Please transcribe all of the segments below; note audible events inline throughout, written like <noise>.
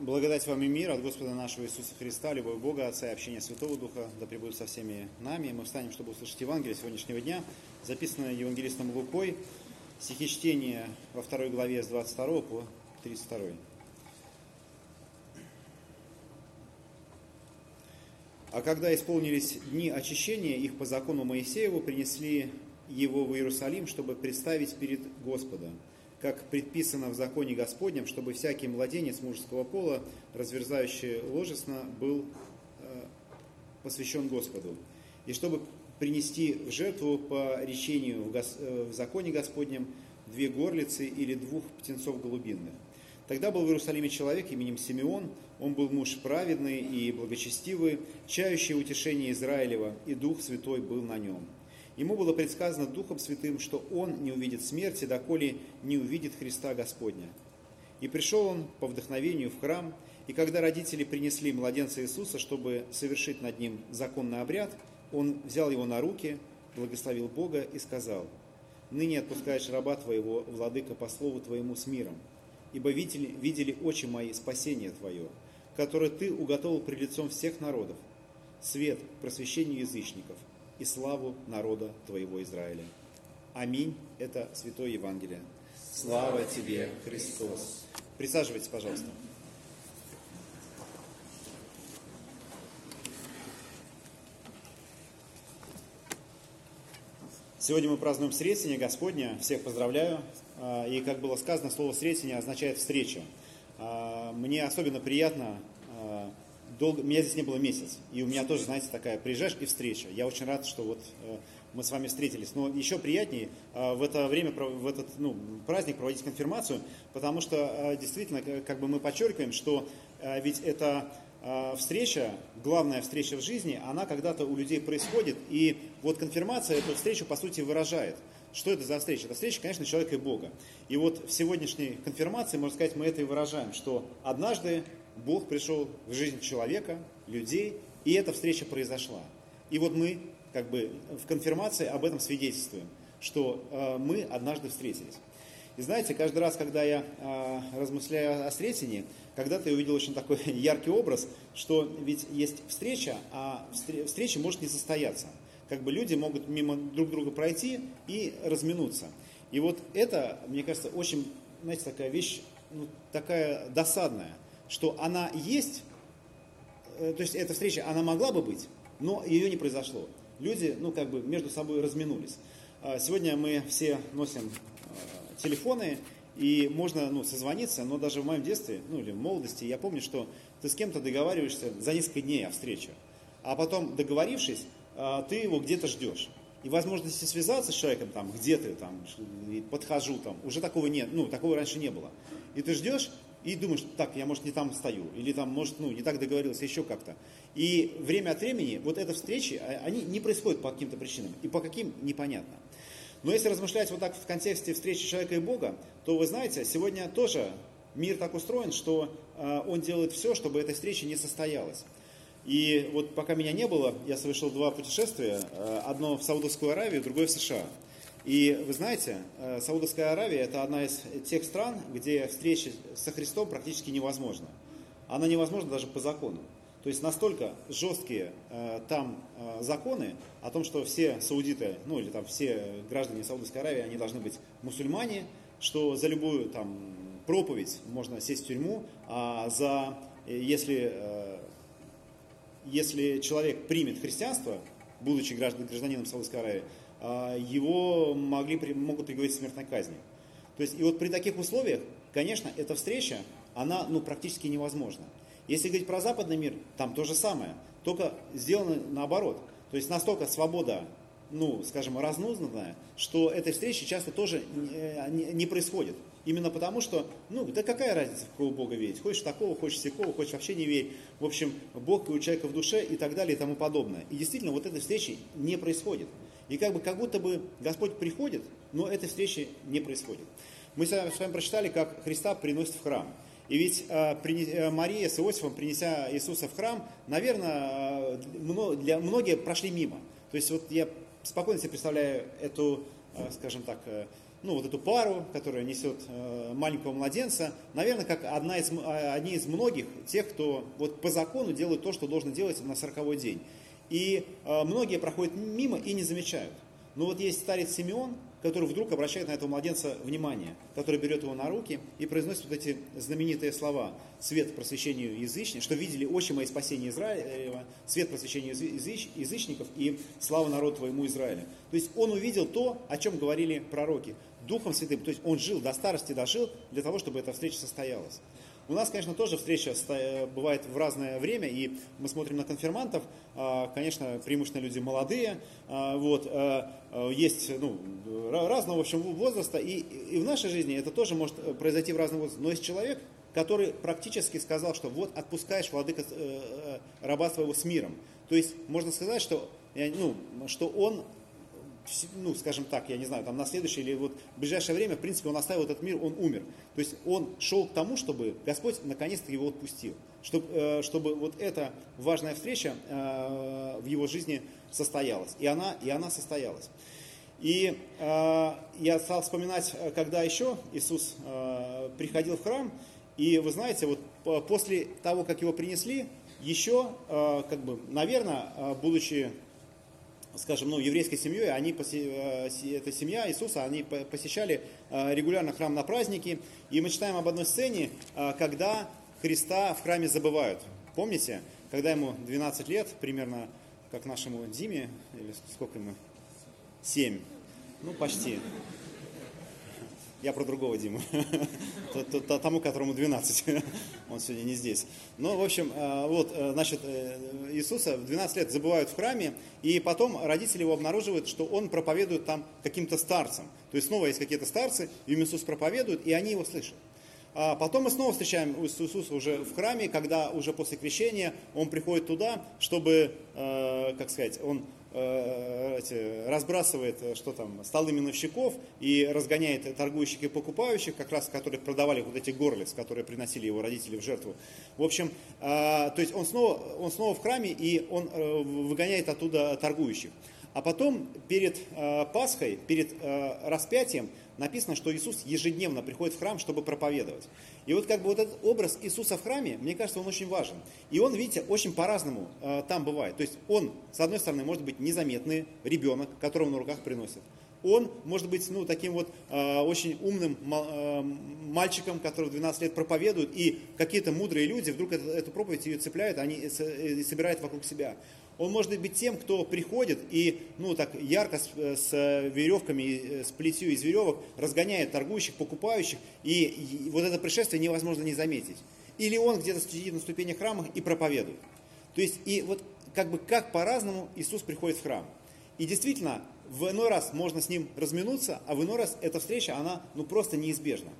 Благодать вам и мир от Господа нашего Иисуса Христа, любовь Бога, Отца и общения Святого Духа, да пребудет со всеми нами. Мы встанем, чтобы услышать Евангелие сегодняшнего дня, записанное Евангелистом Лукой, стихи чтения во второй главе с 22 по 32. А когда исполнились дни очищения, их по закону Моисееву принесли его в Иерусалим, чтобы представить перед Господом как предписано в законе Господнем, чтобы всякий младенец мужеского пола, разверзающий ложесно, был э, посвящен Господу. И чтобы принести в жертву по речению в, гос, э, в законе Господнем две горлицы или двух птенцов голубинных. Тогда был в Иерусалиме человек именем Симеон, он был муж праведный и благочестивый, чающий утешение Израилева, и Дух Святой был на нем. Ему было предсказано Духом Святым, что он не увидит смерти, доколе не увидит Христа Господня. И пришел он по вдохновению в храм, и когда родители принесли младенца Иисуса, чтобы совершить над ним законный обряд, он взял его на руки, благословил Бога и сказал, «Ныне отпускаешь раба твоего, владыка, по слову твоему с миром, ибо видели, видели очи мои спасение твое, которое ты уготовил пред лицом всех народов, свет просвещению язычников, и славу народа Твоего Израиля. Аминь. Это Святое Евангелие. Слава Тебе, Христос. Присаживайтесь, пожалуйста. Сегодня мы празднуем Сретение Господня. Всех поздравляю. А, и, как было сказано, слово Сретение означает встреча. А, мне особенно приятно а, долго, меня здесь не было месяц, и у меня тоже, знаете, такая, приезжаешь и встреча. Я очень рад, что вот э, мы с вами встретились. Но еще приятнее э, в это время, в этот ну, праздник проводить конфирмацию, потому что э, действительно, как бы мы подчеркиваем, что ведь это встреча, главная встреча в жизни, она когда-то у людей происходит, и вот конфирмация эту встречу, по сути, выражает. Что это за встреча? Это встреча, конечно, человека и Бога. И вот в сегодняшней конфирмации, можно сказать, мы это и выражаем, что однажды Бог пришел в жизнь человека, людей, и эта встреча произошла. И вот мы как бы в конфирмации об этом свидетельствуем, что э, мы однажды встретились. И знаете, каждый раз, когда я э, размышляю о Сретении, когда-то я увидел очень такой <laughs> яркий образ, что ведь есть встреча, а встреча может не состояться. Как бы люди могут мимо друг друга пройти и разминуться. И вот это, мне кажется, очень, знаете, такая вещь, ну, такая досадная – что она есть, э, то есть эта встреча, она могла бы быть, но ее не произошло. Люди, ну, как бы между собой разминулись. А сегодня мы все носим э, телефоны, и можно ну, созвониться, но даже в моем детстве, ну или в молодости, я помню, что ты с кем-то договариваешься за несколько дней о встрече, а потом, договорившись, э, ты его где-то ждешь. И возможности связаться с человеком, там, где ты, там, подхожу, там, уже такого нет, ну, такого раньше не было. И ты ждешь, и думаешь, так, я, может, не там стою, или там, может, ну, не так договорился, еще как-то. И время от времени вот эти встречи, а, они не происходят по каким-то причинам, и по каким, непонятно. Но если размышлять вот так в контексте встречи человека и Бога, то вы знаете, сегодня тоже мир так устроен, что э, он делает все, чтобы эта встреча не состоялась. И вот пока меня не было, я совершил два путешествия, э, одно в Саудовскую Аравию, другое в США. И вы знаете, э, Саудовская Аравия это одна из тех стран, где встреча со Христом практически невозможна. Она невозможна даже по закону. То есть настолько жесткие э, там э, законы о том, что все саудиты, ну или там все граждане Саудовской Аравии, они должны быть мусульмане, что за любую там проповедь можно сесть в тюрьму, а за если, если человек примет христианство, будучи гражданином Саудовской Аравии, его могли, могут приговорить к смертной казни. То есть, и вот при таких условиях, конечно, эта встреча, она ну, практически невозможна. Если говорить про западный мир, там то же самое, только сделано наоборот. То есть настолько свобода, ну, скажем, разнузданная, что этой встречи часто тоже не, не происходит. Именно потому, что, ну, да какая разница, в кого Бога верить? Хочешь такого, хочешь всякого, хочешь вообще не верить. В общем, Бог у человека в душе и так далее и тому подобное. И действительно, вот этой встречи не происходит. И как бы как будто бы Господь приходит, но этой встречи не происходит. Мы с вами прочитали, как Христа приносит в храм. И ведь э, Мария с Иосифом, принеся Иисуса в храм, наверное, э, для, многие прошли мимо. То есть вот я спокойно себе представляю эту, э, скажем так, ну, вот эту пару, которая несет э, маленького младенца, наверное, как одна из, э, одни из многих тех, кто вот по закону делает то, что должен делать на сороковой день. И э, многие проходят мимо и не замечают. Но вот есть старец Симеон, который вдруг обращает на этого младенца внимание, который берет его на руки и произносит вот эти знаменитые слова «Свет просвещению язычников», что видели очень мои спасение Израилева, свет просвещению языч, язычников и слава народу твоему Израиля. То есть он увидел то, о чем говорили пророки, Духом Святым. То есть он жил, до старости дожил для того, чтобы эта встреча состоялась. У нас, конечно, тоже встреча бывает в разное время, и мы смотрим на конфирмантов, а, конечно, преимущественно люди молодые, а, вот, а, есть ну, разного, в общем, возраста, и, и в нашей жизни это тоже может произойти в разном возрасте. Но есть человек, который практически сказал, что вот отпускаешь, владыка, э, э, раба своего с миром. То есть можно сказать, что, ну, что он ну, скажем так, я не знаю, там на следующее или вот в ближайшее время, в принципе, он оставил этот мир, он умер. То есть он шел к тому, чтобы Господь наконец-то его отпустил. Чтобы, э, чтобы вот эта важная встреча э, в его жизни состоялась. И она, и она состоялась. И э, я стал вспоминать, когда еще Иисус приходил в храм, и вы знаете, вот после того, как его принесли, еще, как бы, наверное, будучи скажем, ну, еврейской семьей, они, э, эта семья Иисуса, они посещали э, регулярно храм на праздники. И мы читаем об одной сцене, э, когда Христа в храме забывают. Помните, когда ему 12 лет, примерно как нашему Диме, или сколько ему? 7. Ну, почти. Я про другого Диму. <laughs> Тому, которому 12. <laughs> Он сегодня не здесь. Ну, в общем, э, вот, э, значит, э, Иисуса в 12 лет забывают в храме, и потом родители его обнаруживают, что он проповедует там каким-то старцам. То есть снова есть какие-то старцы, им Иисус проповедует, и они его слышат. А потом мы снова встречаем Иисуса уже в храме, когда уже после крещения он приходит туда, чтобы, как сказать, он эти, разбрасывает э, что там, столы миновщиков и разгоняет торгующих и покупающих, как раз которые продавали вот эти горлиц, которые приносили его родители в жертву. В общем, э, то есть он снова, он снова в храме и он выгоняет оттуда торгующих. А потом перед Пасхой, перед распятием написано, что Иисус ежедневно приходит в храм, чтобы проповедовать. И вот как бы вот этот образ Иисуса в храме, мне кажется, он очень важен. И он, видите, очень по-разному э, там бывает. То есть он, с одной стороны, может быть незаметный ребенок, которого на руках приносят. Он может быть ну, таким вот э, очень умным э, мальчиком, который в 12 лет проповедует, и какие-то мудрые люди вдруг эту, эту проповедь ее цепляют, они и собирают вокруг себя. Он может быть тем, кто приходит и ну, так ярко с, с веревками, с плетью из веревок разгоняет торгующих, покупающих, и, и вот это пришествие невозможно не заметить. Или он где-то сидит на ступенях храма и проповедует. То есть, и вот как бы как по-разному Иисус приходит в храм. И действительно, в иной раз можно с ним разминуться, а в иной раз эта встреча, она ну просто неизбежна.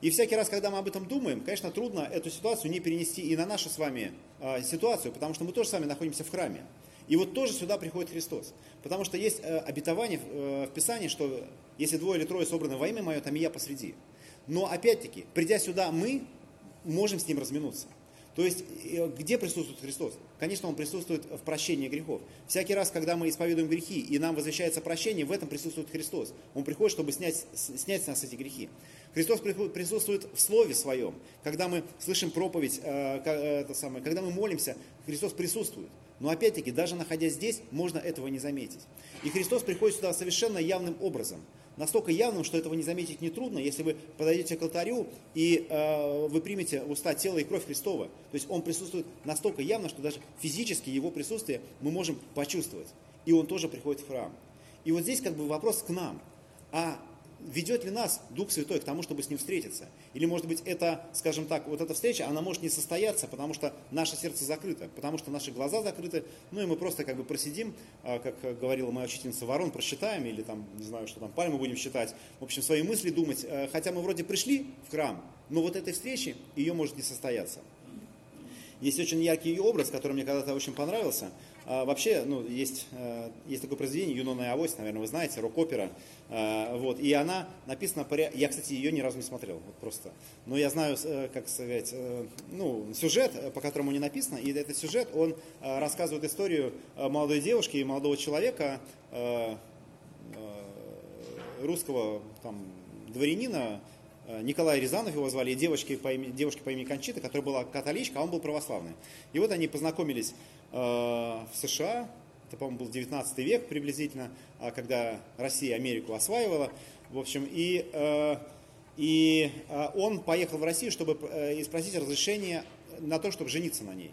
И всякий раз, когда мы об этом думаем, конечно, трудно эту ситуацию не перенести и на нашу с вами э, ситуацию, потому что мы тоже с вами находимся в храме. И вот тоже сюда приходит Христос. Потому что есть э, обетование э, в Писании, что если двое или трое собраны во имя Мое, там и я посреди. Но опять-таки, придя сюда, мы можем с Ним разминуться. То есть, э, где присутствует Христос? Конечно, Он присутствует в прощении грехов. Всякий раз, когда мы исповедуем грехи, и нам возвращается прощение, в этом присутствует Христос. Он приходит, чтобы снять, снять с нас эти грехи. Христос присутствует в Слове Своем. Когда мы слышим проповедь, э, это самое, когда мы молимся, Христос присутствует. Но опять-таки, даже находясь здесь, можно этого не заметить. И Христос приходит сюда совершенно явным образом – настолько явным, что этого не заметить нетрудно, если вы подойдете к алтарю и э, вы примете в уста тело и кровь Христова. То есть он присутствует настолько явно, что даже физически его присутствие мы можем почувствовать. И он тоже приходит в храм. И вот здесь как бы вопрос к нам. А ведет ли нас Дух Святой к тому, чтобы с Ним встретиться? Или, может быть, это, скажем так, вот эта встреча, она может не состояться, потому что наше сердце закрыто, потому что наши глаза закрыты, ну и мы просто как бы просидим, а, как говорила моя учительница Ворон, просчитаем, или там, не знаю, что там, пальму будем считать, в общем, свои мысли думать, э, хотя мы вроде пришли в храм, но вот этой встречи, ее может не состояться. Есть очень яркий образ, который мне когда-то очень понравился. А, вообще, ну, есть, э, есть такое произведение «Юнона и Авось», наверное, вы знаете, рок-опера. А, вот, и она написана, по... я, кстати, ее ни разу не смотрел, вот просто. Но я знаю, э, как сказать, э, ну, сюжет, по которому не написано, и этот сюжет, он рассказывает историю молодой девушки и молодого человека, русского там, дворянина, Николай Рязанов его звали, и девочки по имени, девушки по имени Кончита, которая была католичка, а он был православный. И вот они познакомились в США, это, по-моему, был 19 век приблизительно, а когда Россия Америку осваивала. В общем, и, э, и э, он поехал в Россию, чтобы э, спросить разрешение на то, чтобы жениться на ней.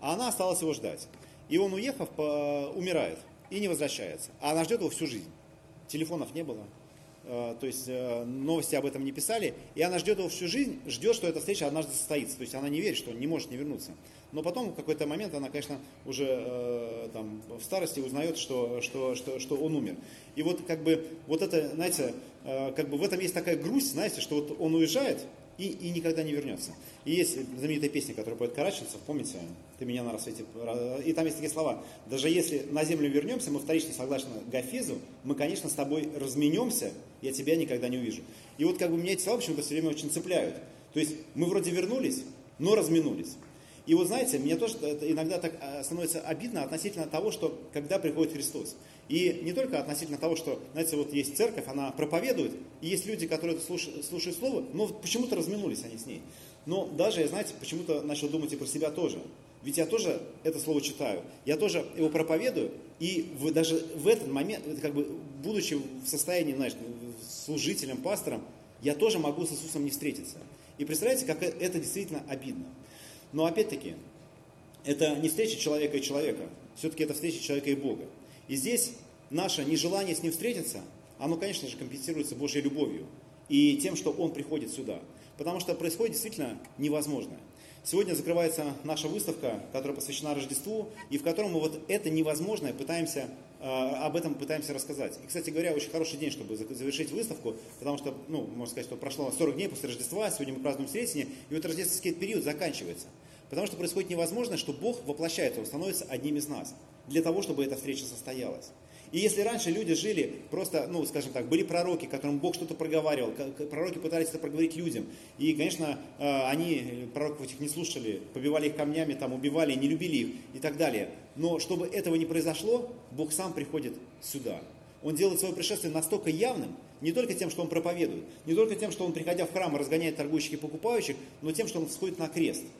А она осталась его ждать. И он, уехав, умирает и не возвращается. А она ждет его всю жизнь. Телефонов не было, Э, то есть э, новости об этом не писали, и она ждет его всю жизнь, ждет, что эта встреча однажды состоится. То есть она не верит, что он не может не вернуться. Но потом в какой-то момент она, конечно, уже э, там, в старости узнает, что, что, что, что он умер. И вот как бы вот это, знаете, как бы в этом есть такая грусть, знаете, что вот он уезжает, и, и никогда не вернется. И есть знаменитая песня, которую поет Караченцев, помните, «Ты меня на рассвете...» И там есть такие слова. «Даже если на землю вернемся, мы вторично согласны Гафезу, мы, конечно, с тобой разменемся, я тебя никогда не увижу». И вот как бы меня эти слова почему-то все время очень цепляют. То есть мы вроде вернулись, но разминулись. И вот знаете, мне тоже иногда так а, становится обидно относительно того, что когда приходит Христос. И не только относительно того, что, знаете, вот есть церковь, она проповедует, и есть люди, которые слушают, слушают слово, но почему-то разминулись они с ней. Но даже знаете, почему-то начал думать и про себя тоже. Ведь я тоже это слово читаю, я тоже его проповедую, и в, даже в этот момент, как бы, будучи в состоянии, знаешь, служителем, пастором, я тоже могу с Иисусом не встретиться. И представляете, как это действительно обидно. Но опять-таки, это не встреча человека и человека, все-таки это встреча человека и Бога. И здесь наше нежелание с Ним встретиться, оно, конечно же, компенсируется Божьей любовью и тем, что Он приходит сюда. Потому что происходит действительно невозможное. Сегодня закрывается наша выставка, которая посвящена Рождеству, и в котором мы вот это невозможное пытаемся, э, об этом пытаемся рассказать. И, кстати говоря, очень хороший день, чтобы завершить выставку, потому что, ну, можно сказать, что прошло 40 дней после Рождества, сегодня мы празднуем Сретение, и вот рождественский период заканчивается. Потому что происходит невозможное, что Бог воплощается, Он становится одним из нас для того, чтобы эта встреча состоялась. И если раньше люди жили просто, ну, скажем так, были пророки, которым Бог что-то проговаривал, пророки пытались это проговорить людям, и, конечно, э, они пророков этих не слушали, побивали их камнями, там, убивали, не любили их и так далее. Но чтобы этого не произошло, Бог сам приходит сюда. Он делает свое пришествие настолько явным, не только тем, что он проповедует, не только тем, что он, приходя в храм, разгоняет торгующих и покупающих, но тем, что он сходит на крест –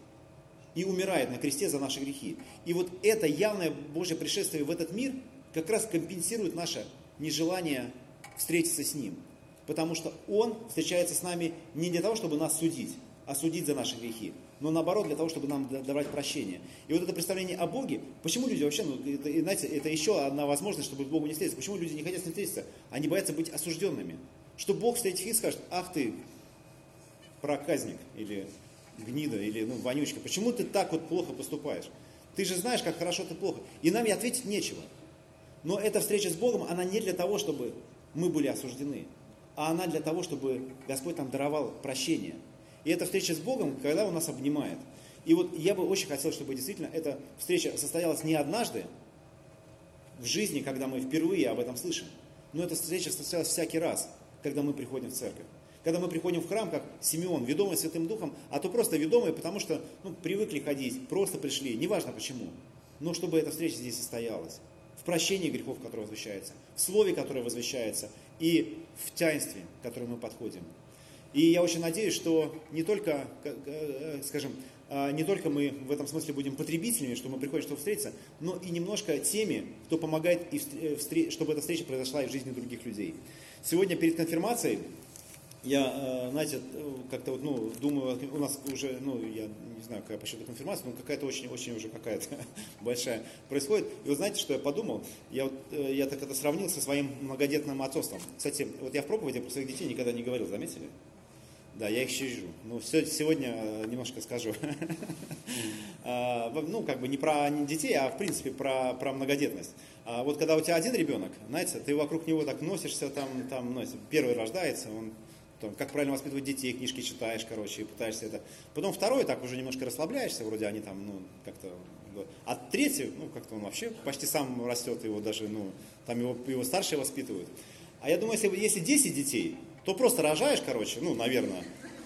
и умирает на кресте за наши грехи. И вот это явное Божье пришествие в этот мир как раз компенсирует наше нежелание встретиться с Ним. Потому что Он встречается с нами не для того, чтобы нас судить, а судить за наши грехи, но наоборот для того, чтобы нам давать прощение. И вот это представление о Боге, почему люди вообще, ну, это, знаете, это еще одна возможность, чтобы к Богу не встретиться. Почему люди не хотят с ним встретиться? Они боятся быть осужденными. Что Бог встретит их и скажет, ах ты, проказник, или гнида или ну, вонючка, почему ты так вот плохо поступаешь? Ты же знаешь, как хорошо ты плохо. И нам и ответить нечего. Но эта встреча с Богом, она не для того, чтобы мы были осуждены, а она для того, чтобы Господь нам даровал прощение. И эта встреча с Богом, когда Он нас обнимает. И вот я бы очень хотел, чтобы действительно эта встреча состоялась не однажды в жизни, когда мы впервые об этом слышим, но эта встреча состоялась всякий раз, когда мы приходим в церковь. Когда мы приходим в храм, как Симеон, ведомый Святым Духом, а то просто ведомые, потому что ну, привыкли ходить, просто пришли, неважно почему, но чтобы эта встреча здесь состоялась. В прощении грехов, которое возвещается, в слове, которое возвещается, и в таинстве, к которому мы подходим. И я очень надеюсь, что не только, э, скажем, а, не только мы в этом смысле будем потребителями, что мы приходим, чтобы встретиться, но и немножко теми, кто помогает, э, чтобы эта встреча произошла и в жизни других людей. Сегодня перед конфирмацией я, э, знаете, как-то вот, ну, думаю, у нас уже, ну, я не знаю, какая по счету конфирмация, но какая-то очень-очень уже какая-то <laughs> большая происходит. И вот знаете, что я подумал? Я, вот, э, я так это сравнил со своим многодетным отцовством. Кстати, вот я в проповеди про своих детей никогда не говорил, заметили? Да, я их щажу. Ну, все, сегодня э, немножко скажу. <laughs> А, ну, как бы не про детей, а в принципе про, про многодетность. А вот когда у тебя один ребенок, знаете, ты вокруг него так носишься, там, там, ну, первый рождается, он Потом, как правильно воспитывать детей, книжки читаешь, короче, и пытаешься это. Потом второй, так уже немножко расслабляешься, вроде они там, ну, как-то... А третий, ну, как-то он вообще почти сам растет, его даже, ну, там его, его старшие воспитывают. А я думаю, если, если 10 детей, то просто рожаешь, короче, ну, наверное,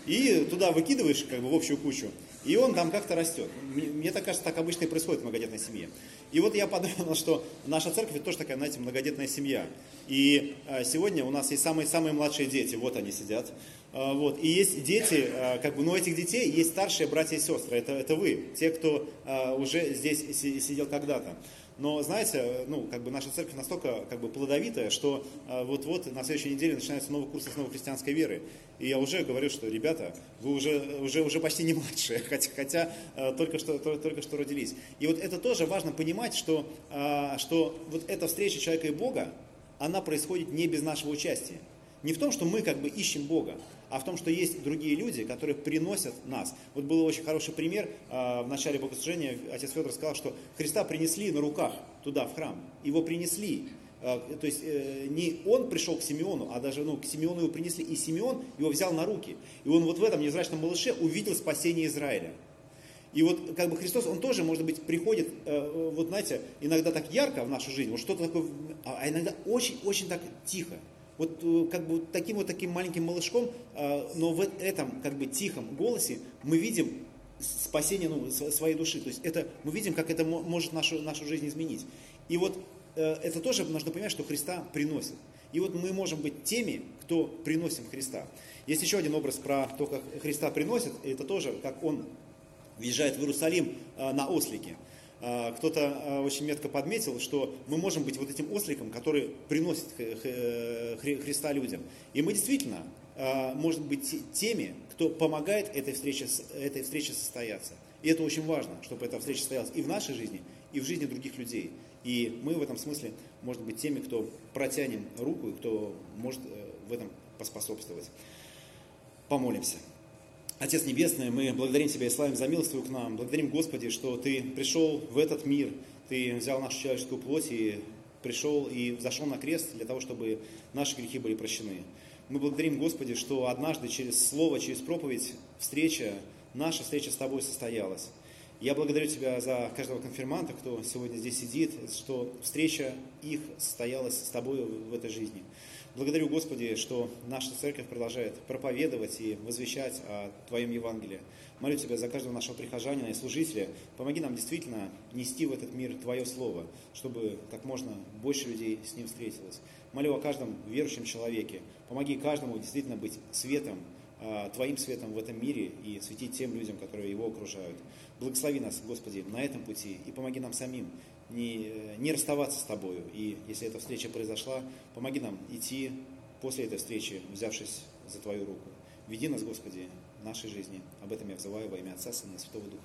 и туда выкидываешь, как бы, в общую кучу. И он там как-то растет. Мне, так кажется, так обычно и происходит в многодетной семье. И вот я <laughs> подумал, что наша церковь тоже такая, знаете, многодетная семья. И э, сегодня у нас есть самые-самые младшие дети, вот они сидят. Э, вот. И есть дети, э, как бы, но у этих детей есть старшие братья и сестры, это, это вы, те, кто уже здесь сидел когда-то. Но, знаете, ну, как бы наша церковь настолько как бы, плодовитая, что э, вот-вот на следующей неделе начинается новый курс основы христианской веры. И я уже говорю, что, ребята, вы уже, уже, уже почти не младшие, <laughs> хотя, хотя э, только, что, только, только что родились. И вот это тоже важно понимать, что, э, что вот эта встреча человека и Бога, она происходит не без нашего участия. Не в том, что мы как бы ищем Бога, а в том, что есть другие люди, которые приносят нас. Вот был очень хороший пример. А, в начале богослужения отец Федор сказал, что Христа принесли на руках туда, в храм. Его принесли. А, то есть э, не он пришел к Симеону, а даже ну, к Симеону его принесли, и Симеон его взял на руки. И он вот в этом невзрачном малыше увидел спасение Израиля. И вот как бы Христос, он тоже, может быть, приходит, э, вот знаете, иногда так ярко в нашу жизнь, вот что-то такое, а иногда очень-очень так тихо. Вот э, как бы таким вот таким маленьким малышком, э, но в этом как бы тихом голосе мы видим спасение ну, своей души. То есть это, мы видим, как это может нашу, нашу жизнь изменить. И вот э, это тоже нужно понимать, что Христа приносит. И вот мы можем быть теми, кто приносим Христа. Есть еще один образ про то, как Христа приносит, это тоже, как Он въезжает в Иерусалим на ослике. А, кто-то а, очень метко подметил, что мы можем быть вот этим осликом, который приносит Христа людям. И мы действительно а, можем быть теми, кто помогает этой встрече, этой встрече состояться. И это очень важно, чтобы эта встреча состоялась и в нашей жизни, и в жизни других людей. И мы в этом смысле, может быть, теми, кто протянем руку и кто может э, в этом поспособствовать. Помолимся. Отец Небесный, мы благодарим Тебя и славим за милость к нам. Благодарим, Господи, что Ты пришел в этот мир, Ты взял нашу человеческую плоть и пришел и зашел на крест для того, чтобы наши грехи были прощены. Мы благодарим, Господи, что однажды через Слово, через проповедь, встреча, наша встреча с Тобой состоялась. Я благодарю Тебя за каждого конфирманта, кто сегодня здесь сидит, что встреча их состоялась с Тобой в этой жизни. Благодарю, Господи, что наша церковь продолжает проповедовать и возвещать о Твоем Евангелии. Молю Тебя за каждого нашего прихожанина и служителя. Помоги нам действительно нести в этот мир Твое Слово, чтобы как можно больше людей с ним встретилось. Молю о каждом верующем человеке. Помоги каждому действительно быть светом, а, Твоим светом в этом мире и светить тем людям, которые его окружают. Благослови нас, Господи, на этом пути и помоги нам самим не, не расставаться с Тобою. И если эта встреча произошла, помоги нам идти после этой встречи, взявшись за Твою руку. Веди нас, Господи, в нашей жизни. Об этом я взываю во имя Отца, Сына и Святого Духа.